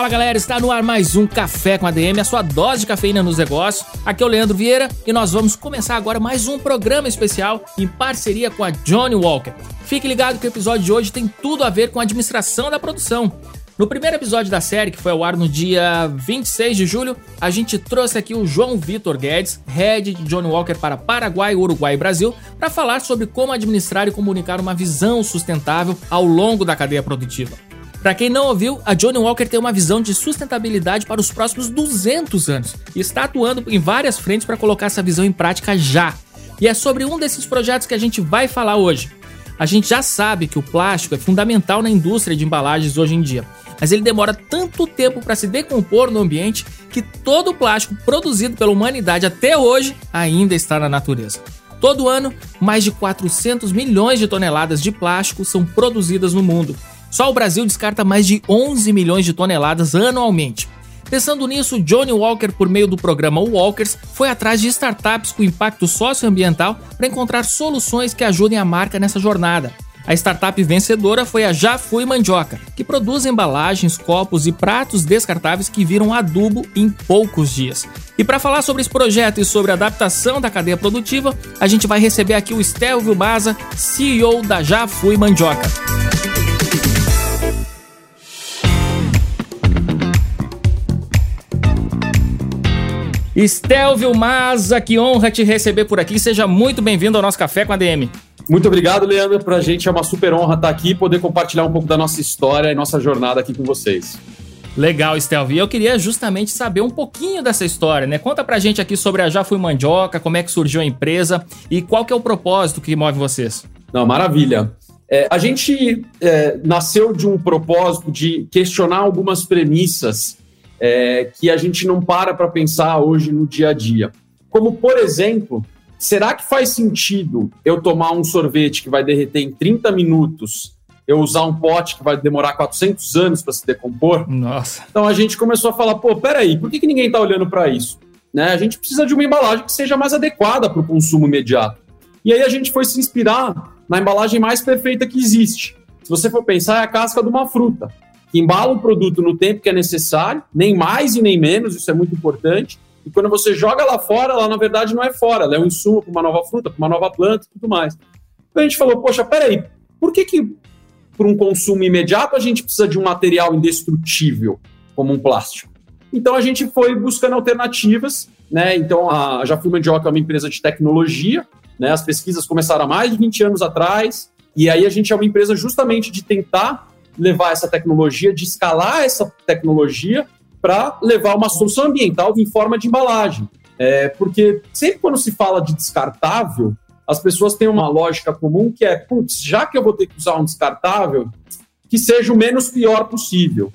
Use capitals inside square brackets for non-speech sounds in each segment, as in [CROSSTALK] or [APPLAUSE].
Fala galera, está no ar mais um Café com ADM, a sua dose de cafeína nos negócios. Aqui é o Leandro Vieira e nós vamos começar agora mais um programa especial em parceria com a Johnny Walker. Fique ligado que o episódio de hoje tem tudo a ver com a administração da produção. No primeiro episódio da série, que foi ao ar no dia 26 de julho, a gente trouxe aqui o João Vitor Guedes, head de Johnny Walker para Paraguai, Uruguai e Brasil, para falar sobre como administrar e comunicar uma visão sustentável ao longo da cadeia produtiva. Para quem não ouviu, a Johnny Walker tem uma visão de sustentabilidade para os próximos 200 anos e está atuando em várias frentes para colocar essa visão em prática já. E é sobre um desses projetos que a gente vai falar hoje. A gente já sabe que o plástico é fundamental na indústria de embalagens hoje em dia, mas ele demora tanto tempo para se decompor no ambiente que todo o plástico produzido pela humanidade até hoje ainda está na natureza. Todo ano, mais de 400 milhões de toneladas de plástico são produzidas no mundo só o Brasil descarta mais de 11 milhões de toneladas anualmente. Pensando nisso, Johnny Walker, por meio do programa Walkers, foi atrás de startups com impacto socioambiental para encontrar soluções que ajudem a marca nessa jornada. A startup vencedora foi a Já Fui Mandioca, que produz embalagens, copos e pratos descartáveis que viram adubo em poucos dias. E para falar sobre esse projeto e sobre a adaptação da cadeia produtiva, a gente vai receber aqui o Stelvio Maza, CEO da Já Fui Mandioca. Estelvio Maza, que honra te receber por aqui. Seja muito bem-vindo ao nosso Café com a DM. Muito obrigado, Leandro. Para a gente é uma super honra estar aqui e poder compartilhar um pouco da nossa história e nossa jornada aqui com vocês. Legal, Estelvio. E eu queria justamente saber um pouquinho dessa história, né? Conta pra gente aqui sobre a Já Fui Mandioca, como é que surgiu a empresa e qual que é o propósito que move vocês. Não, maravilha. É, a gente é, nasceu de um propósito de questionar algumas premissas é, que a gente não para para pensar hoje no dia a dia. Como, por exemplo, será que faz sentido eu tomar um sorvete que vai derreter em 30 minutos, eu usar um pote que vai demorar 400 anos para se decompor? Nossa. Então a gente começou a falar, pô, peraí, por que, que ninguém está olhando para isso? Né? A gente precisa de uma embalagem que seja mais adequada para o consumo imediato. E aí a gente foi se inspirar na embalagem mais perfeita que existe. Se você for pensar, é a casca de uma fruta que embala o produto no tempo que é necessário, nem mais e nem menos, isso é muito importante. E quando você joga lá fora, ela na verdade não é fora, ela é um insumo para uma nova fruta, para uma nova planta e tudo mais. Então a gente falou, poxa, peraí, por que que para um consumo imediato a gente precisa de um material indestrutível como um plástico? Então a gente foi buscando alternativas, né? Então a Já Fui Mandioca é uma empresa de tecnologia, né? As pesquisas começaram há mais de 20 anos atrás, e aí a gente é uma empresa justamente de tentar levar essa tecnologia, de escalar essa tecnologia para levar uma solução ambiental em forma de embalagem. É, porque sempre quando se fala de descartável, as pessoas têm uma lógica comum que é, putz, já que eu vou ter que usar um descartável, que seja o menos pior possível.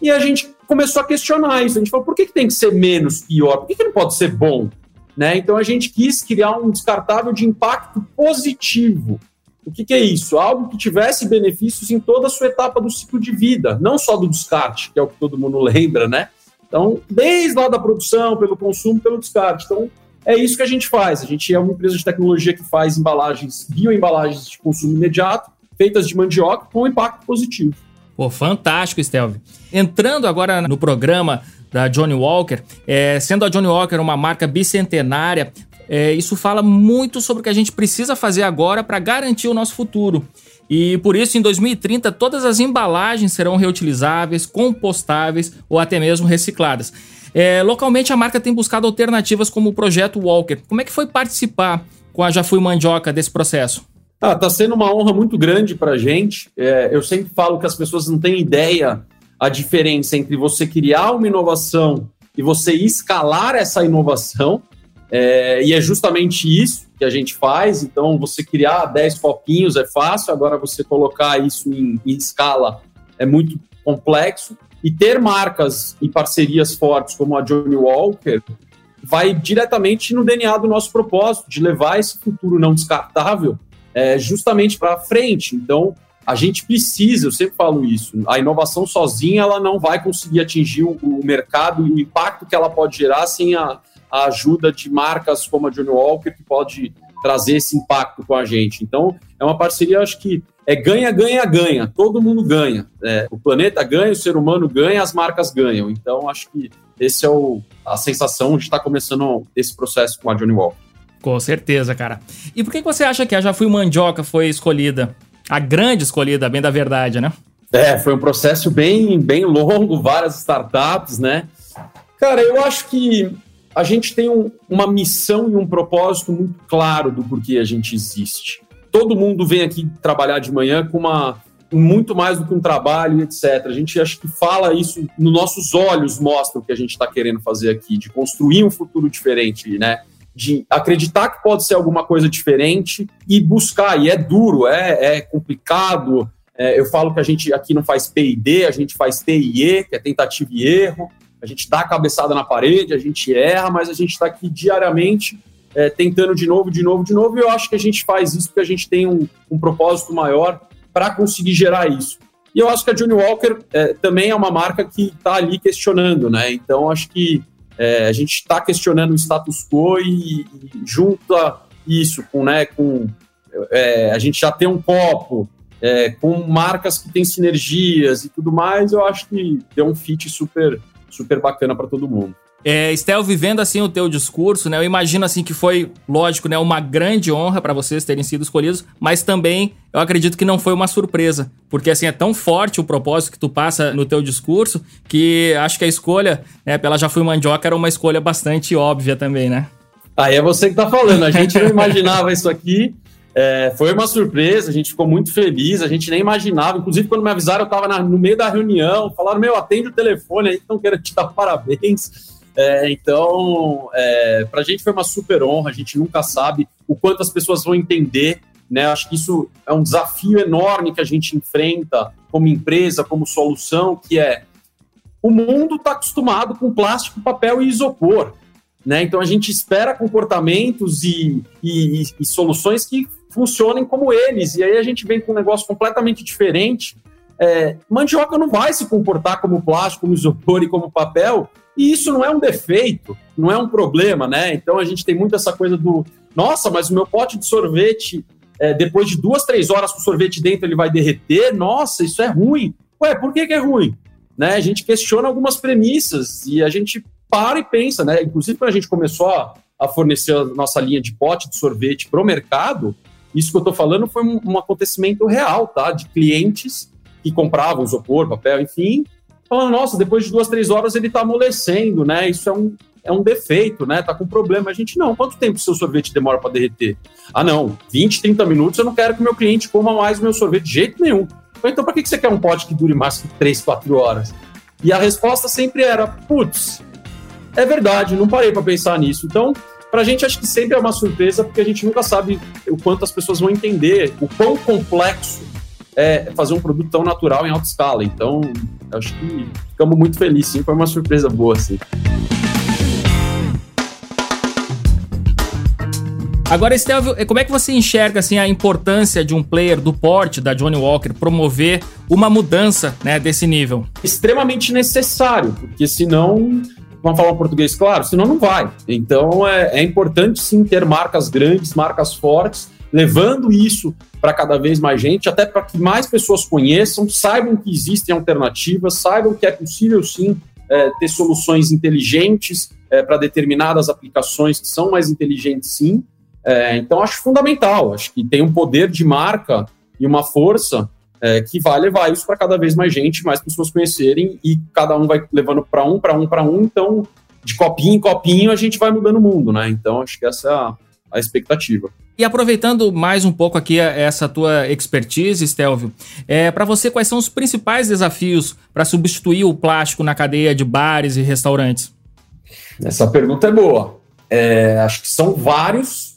E a gente começou a questionar isso. A gente falou, por que, que tem que ser menos pior? Por que, que não pode ser bom? Né? Então a gente quis criar um descartável de impacto positivo. O que, que, é isso? Algo que tivesse benefícios em toda a sua etapa do ciclo de vida, não só do descarte, que é o que todo mundo [LAUGHS] lembra, né? Então, desde lá da produção, pelo consumo, pelo descarte. Então, é isso que a gente faz. A gente é uma empresa de tecnologia que faz embalagens, bioembalagens de consumo imediato, feitas de mandioca, com impacto positivo. Pô, fantástico, Stelvio. Entrando agora no programa da Johnny Walker, é, sendo a Johnny Walker uma marca bicentenária, é, isso fala muito sobre o que a gente precisa fazer agora para garantir o nosso futuro. E por isso, em 2030, todas as embalagens serão reutilizáveis, compostáveis ou até mesmo recicladas. É, localmente, a marca tem buscado alternativas como o projeto Walker. Como é que foi participar com a Já Fui Mandioca desse processo? Ah, tá sendo uma honra muito grande para a gente. É, eu sempre falo que as pessoas não têm ideia a diferença entre você criar uma inovação e você escalar essa inovação. É, e é justamente isso que a gente faz. Então, você criar 10 foquinhos é fácil, agora você colocar isso em, em escala é muito complexo. E ter marcas e parcerias fortes como a Johnny Walker vai diretamente no DNA do nosso propósito, de levar esse futuro não descartável é, justamente para frente. Então, a gente precisa, eu sempre falo isso, a inovação sozinha ela não vai conseguir atingir o, o mercado e o impacto que ela pode gerar sem a, a, ajuda de marcas como a Johnny Walker, que pode trazer esse impacto com a gente. Então, é uma parceria, acho que é ganha, ganha, ganha. Todo mundo ganha. É, o planeta ganha, o ser humano ganha, as marcas ganham. Então, acho que esse é o, a sensação de estar começando esse processo com a Johnny Walker. Com certeza, cara. E por que você acha que a Já Fui Mandioca foi escolhida? A grande escolhida, bem da verdade, né? É, foi um processo bem, bem longo, [LAUGHS] várias startups, né? Cara, eu acho que a gente tem um, uma missão e um propósito muito claro do porquê a gente existe. Todo mundo vem aqui trabalhar de manhã com uma muito mais do que um trabalho, etc. A gente acho que fala isso nos nossos olhos, mostra o que a gente está querendo fazer aqui, de construir um futuro diferente, né? De acreditar que pode ser alguma coisa diferente e buscar. E é duro, é, é complicado. É, eu falo que a gente aqui não faz P&D, a gente faz TIE, que é tentativa e erro. A gente dá a cabeçada na parede, a gente erra, mas a gente está aqui diariamente é, tentando de novo, de novo, de novo. E eu acho que a gente faz isso porque a gente tem um, um propósito maior para conseguir gerar isso. E eu acho que a Johnny Walker é, também é uma marca que está ali questionando, né? Então acho que é, a gente está questionando o status quo e, e junta isso com, né, com é, a gente já tem um copo é, com marcas que têm sinergias e tudo mais. Eu acho que deu um fit super super bacana para todo mundo. É, Estel, vivendo assim o teu discurso, né? Eu imagino assim que foi, lógico, né, uma grande honra para vocês terem sido escolhidos, mas também eu acredito que não foi uma surpresa, porque assim é tão forte o propósito que tu passa no teu discurso que acho que a escolha, né, pela Já Fui Mandioca era uma escolha bastante óbvia também, né? Aí é você que tá falando, a gente não imaginava isso aqui. É, foi uma surpresa, a gente ficou muito feliz, a gente nem imaginava. Inclusive, quando me avisaram, eu estava no meio da reunião, falaram: Meu, atende o telefone aí, então quero te dar [LAUGHS] parabéns. É, então, é, para a gente foi uma super honra, a gente nunca sabe o quanto as pessoas vão entender. Né? Acho que isso é um desafio enorme que a gente enfrenta como empresa, como solução, que é o mundo está acostumado com plástico, papel e isopor. Né? Então a gente espera comportamentos e, e, e, soluções que funcionem como eles. E aí a gente vem com um negócio completamente diferente. É, mandioca não vai se comportar como plástico, como isopor e como papel, e isso não é um defeito, não é um problema, né? Então a gente tem muito essa coisa do nossa, mas o meu pote de sorvete, é, depois de duas, três horas com sorvete dentro, ele vai derreter. Nossa, isso é ruim. Ué, por que, que é ruim? Né? A gente questiona algumas premissas e a gente para e pensa, né? Inclusive, quando a gente começou a, a fornecer a nossa linha de pote de sorvete para o mercado, isso que eu estou falando foi um, um, acontecimento real, tá? De clientes que compravam isopor, papel, enfim, falando, nossa, depois de duas, três horas ele está amolecendo, né? Isso é um, é um defeito, né? Tá com problema. A gente, não, quanto tempo o seu sorvete demora para derreter? Ah, não, 20, 30 minutos eu não quero que meu cliente coma mais o meu sorvete de jeito nenhum. Então, para que você quer um pote que dure mais que 3, 4 horas? E a resposta sempre era, putz, é verdade, não parei para pensar nisso. Então, para a gente, acho que sempre é uma surpresa, porque a gente nunca sabe o quanto as pessoas vão entender, o quão complexo é fazer um produto tão natural em alta escala. Então, acho que ficamos muito felizes, sim, foi uma surpresa boa, sim. Agora, Estelvio, como é que você enxerga assim, a importância de um player do porte da Johnny Walker promover uma mudança né, desse nível? Extremamente necessário, porque senão vamos falar português claro, senão não vai. Então é, é importante sim ter marcas grandes, marcas fortes, levando isso para cada vez mais gente, até para que mais pessoas conheçam, saibam que existem alternativas, saibam que é possível sim é, ter soluções inteligentes é, para determinadas aplicações que são mais inteligentes sim. É, então acho fundamental, acho que tem um poder de marca e uma força é, que vai levar isso para cada vez mais gente, mais pessoas conhecerem e cada um vai levando para um, para um, para um. Então, de copinho em copinho, a gente vai mudando o mundo, né? Então, acho que essa é a, a expectativa. E aproveitando mais um pouco aqui essa tua expertise, Stelvio, é, para você, quais são os principais desafios para substituir o plástico na cadeia de bares e restaurantes? Essa pergunta é boa. É, acho que são vários,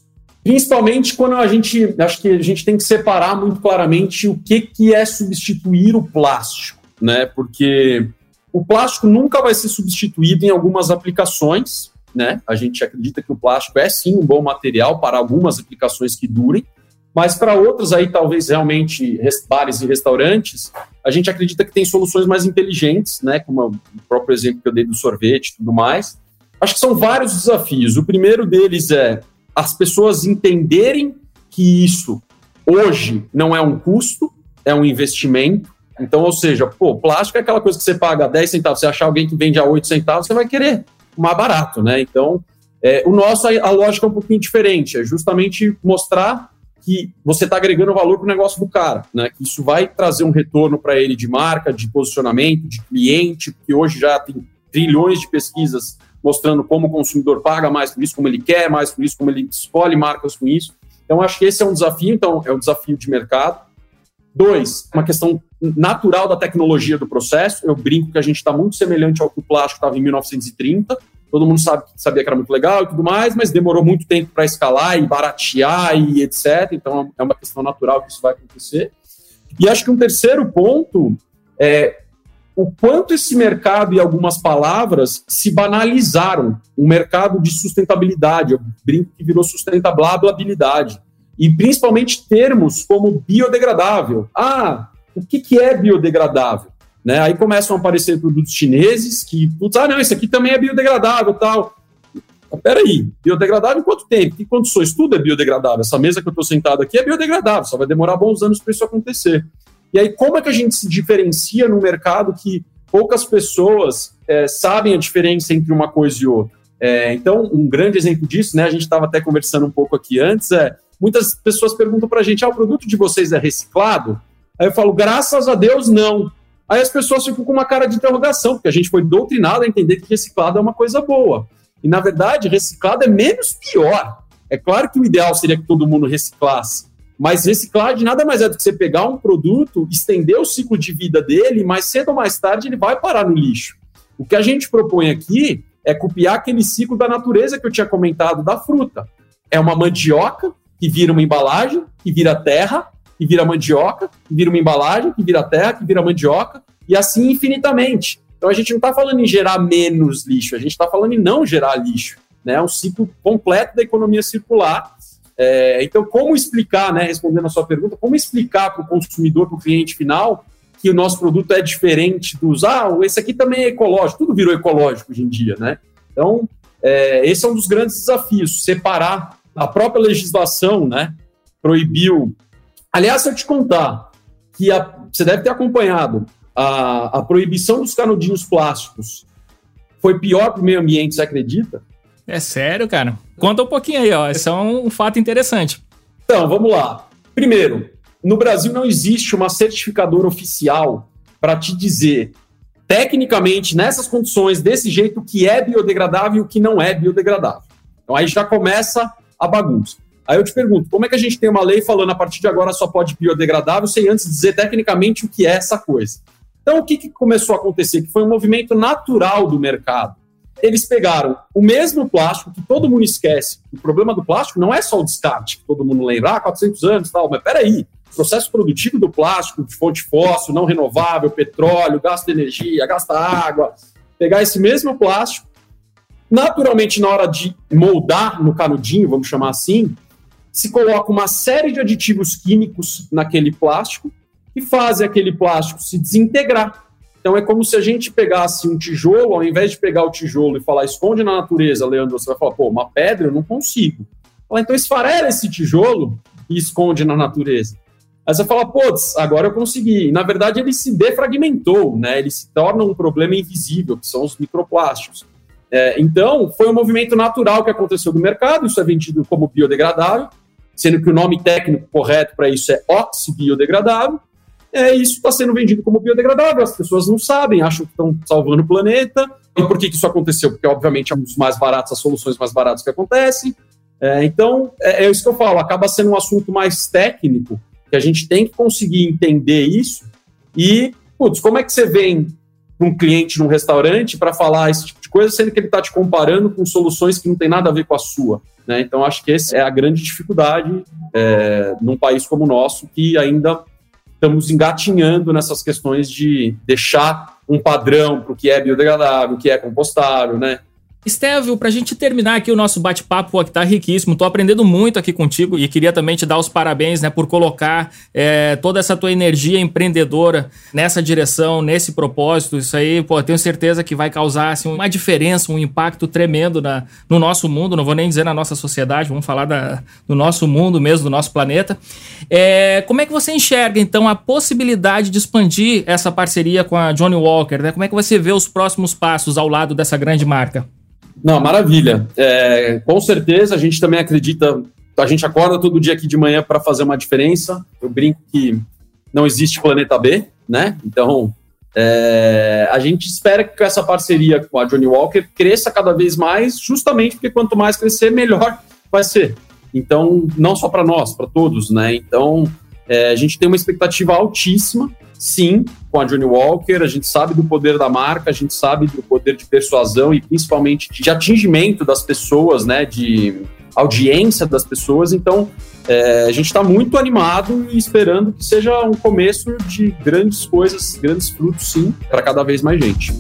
Principalmente quando a gente, acho que a gente tem que separar muito claramente o que, que é substituir o plástico, né? Porque o plástico nunca vai ser substituído em algumas aplicações, né? A gente acredita que o plástico é sim um bom material para algumas aplicações que durem, mas para outras aí, talvez realmente bares e restaurantes, a gente acredita que tem soluções mais inteligentes, né? Como o próprio exemplo que eu dei do sorvete e tudo mais. Acho que são vários desafios. O primeiro deles é as pessoas entenderem que isso hoje não é um custo, é um investimento. Então, ou seja, pô, plástico é aquela coisa que você paga 10 centavos, você achar alguém que vende a 8 centavos, você vai querer mais barato, né? Então, é, o nosso, a lógica é um pouquinho diferente, é justamente mostrar que você está agregando valor para o negócio do cara, né? Que isso vai trazer um retorno para ele de marca, de posicionamento, de cliente, que hoje já tem trilhões de pesquisas mostrando como o consumidor paga mais por isso, como ele quer mais por isso, como ele escolhe marcas com isso. Então, acho que esse é um desafio, então, é um desafio de mercado. Dois, uma questão natural da tecnologia do processo. Eu brinco que a gente está muito semelhante ao que o plástico estava em 1930, todo mundo sabe, sabia que era muito legal e tudo mais, mas demorou muito tempo para escalar e baratear e etc. Então é uma questão natural que isso vai acontecer. E acho que um terceiro ponto é o quanto esse mercado e algumas palavras se banalizaram. O mercado de sustentabilidade, eu brinco que virou sustentabilidade. E principalmente termos como biodegradável. Ah, o que, que é biodegradável? Né? Aí começam a aparecer produtos chineses que, putz, ah, não, esse aqui também é biodegradável tal. Peraí, biodegradável em quanto tempo? Que condições? Tudo é biodegradável. Essa mesa que eu estou sentado aqui é biodegradável, só vai demorar bons anos para isso acontecer. E aí, como é que a gente se diferencia no mercado que poucas pessoas é, sabem a diferença entre uma coisa e outra? É, então, um grande exemplo disso, né? A gente estava até conversando um pouco aqui antes, é muitas pessoas perguntam para a gente: ah, o produto de vocês é reciclado? Aí eu falo, graças a Deus, não. Aí as pessoas ficam com uma cara de interrogação, porque a gente foi doutrinado a entender que reciclado é uma coisa boa. E, na verdade, reciclado é menos pior. É claro que o ideal seria que todo mundo reciclasse, mas reciclagem nada mais é do que você pegar um produto, estender o ciclo de vida dele, mas cedo ou mais tarde ele vai parar no lixo. O que a gente propõe aqui é copiar aquele ciclo da natureza que eu tinha comentado da fruta. É uma mandioca que vira uma embalagem, que vira terra, que vira mandioca, que vira uma embalagem, que vira terra, que vira mandioca, e assim infinitamente. Então a gente não está falando em gerar menos lixo, a gente está falando em não gerar lixo. Né? É um ciclo completo da economia circular. É, então, como explicar, né, respondendo a sua pergunta, como explicar para o consumidor, para o cliente final, que o nosso produto é diferente dos, ah, esse aqui também é ecológico, tudo virou ecológico hoje em dia, né? Então, é, esse é um dos grandes desafios, separar a própria legislação, né, proibiu Aliás, se eu te contar que a, você deve ter acompanhado a, a proibição dos canudinhos plásticos foi pior para o meio ambiente, você acredita? É sério, cara? Conta um pouquinho aí, ó. Esse é um fato interessante. Então, vamos lá. Primeiro, no Brasil não existe uma certificadora oficial para te dizer, tecnicamente, nessas condições, desse jeito, o que é biodegradável e o que não é biodegradável. Então aí já começa a bagunça. Aí eu te pergunto, como é que a gente tem uma lei falando a partir de agora só pode biodegradável sem antes dizer tecnicamente o que é essa coisa? Então, o que, que começou a acontecer? Que foi um movimento natural do mercado. Eles pegaram o mesmo plástico que todo mundo esquece. O problema do plástico não é só o descarte, que todo mundo lembra, ah, 400 anos e tal, mas peraí, processo produtivo do plástico, de fonte fóssil, não renovável, petróleo, gasta energia, gasta água. Pegar esse mesmo plástico, naturalmente, na hora de moldar no canudinho, vamos chamar assim, se coloca uma série de aditivos químicos naquele plástico e fazem aquele plástico se desintegrar. Então é como se a gente pegasse um tijolo, ao invés de pegar o tijolo e falar esconde na natureza, Leandro, você vai falar, pô, uma pedra eu não consigo. Fala, então esfarela esse tijolo e esconde na natureza. Aí você fala, putz, agora eu consegui. E, na verdade, ele se defragmentou, né? Ele se torna um problema invisível, que são os microplásticos. É, então, foi um movimento natural que aconteceu no mercado, isso é vendido como biodegradável, sendo que o nome técnico correto para isso é oxibiodegradável. É, isso está sendo vendido como biodegradável, as pessoas não sabem, acham que estão salvando o planeta. E por que, que isso aconteceu? Porque, obviamente, é um dos mais baratos, as soluções mais baratas que acontecem. É, então, é, é isso que eu falo, acaba sendo um assunto mais técnico, que a gente tem que conseguir entender isso. E, putz, como é que você vem para um cliente num restaurante para falar esse tipo de coisa, sendo que ele está te comparando com soluções que não tem nada a ver com a sua? Né? Então, acho que essa é a grande dificuldade é, num país como o nosso, que ainda estamos engatinhando nessas questões de deixar um padrão para o que é biodegradável, o que é compostável, né? Estevio, para a gente terminar aqui o nosso bate-papo, que tá riquíssimo, tô aprendendo muito aqui contigo e queria também te dar os parabéns, né, por colocar é, toda essa tua energia empreendedora nessa direção, nesse propósito. Isso aí, pô, tenho certeza que vai causar assim, uma diferença, um impacto tremendo na, no nosso mundo. Não vou nem dizer na nossa sociedade, vamos falar da, do nosso mundo mesmo, do nosso planeta. É, como é que você enxerga então a possibilidade de expandir essa parceria com a Johnny Walker? Né? Como é que você vê os próximos passos ao lado dessa grande marca? Não, maravilha. É, com certeza a gente também acredita. A gente acorda todo dia aqui de manhã para fazer uma diferença. Eu brinco que não existe planeta B, né? Então é, a gente espera que essa parceria com a Johnny Walker cresça cada vez mais, justamente porque quanto mais crescer, melhor vai ser. Então, não só para nós, para todos, né? Então, é, a gente tem uma expectativa altíssima sim, com a Johnny Walker, a gente sabe do poder da marca, a gente sabe do poder de persuasão e principalmente de atingimento das pessoas, né, de audiência das pessoas, então é, a gente está muito animado e esperando que seja um começo de grandes coisas, grandes frutos, sim, para cada vez mais gente.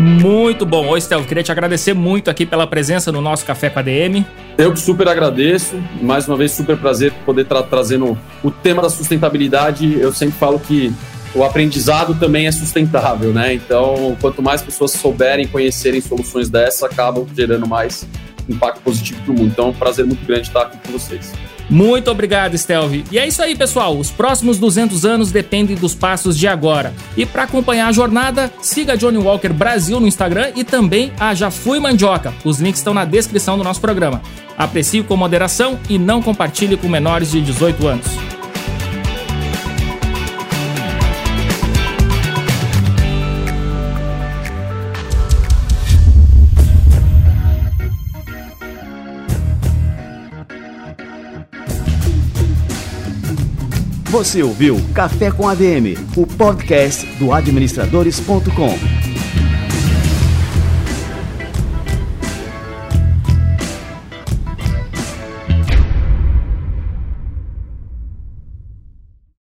Muito bom. Oi, Estel, queria te agradecer muito aqui pela presença no nosso Café com a DM. Eu super agradeço. Mais uma vez, super prazer poder estar trazendo o tema da sustentabilidade. Eu sempre falo que o aprendizado também é sustentável, né? Então, quanto mais pessoas souberem, conhecerem soluções dessa, acabam gerando mais impacto positivo para o mundo. Então, é um prazer muito grande estar aqui com vocês. Muito obrigado, Stelvi. E é isso aí, pessoal. Os próximos 200 anos dependem dos passos de agora. E para acompanhar a jornada, siga Johnny Walker Brasil no Instagram e também a Já Fui Mandioca. Os links estão na descrição do nosso programa. Aprecie com moderação e não compartilhe com menores de 18 anos. Você ouviu Café com ADM, o podcast do administradores.com.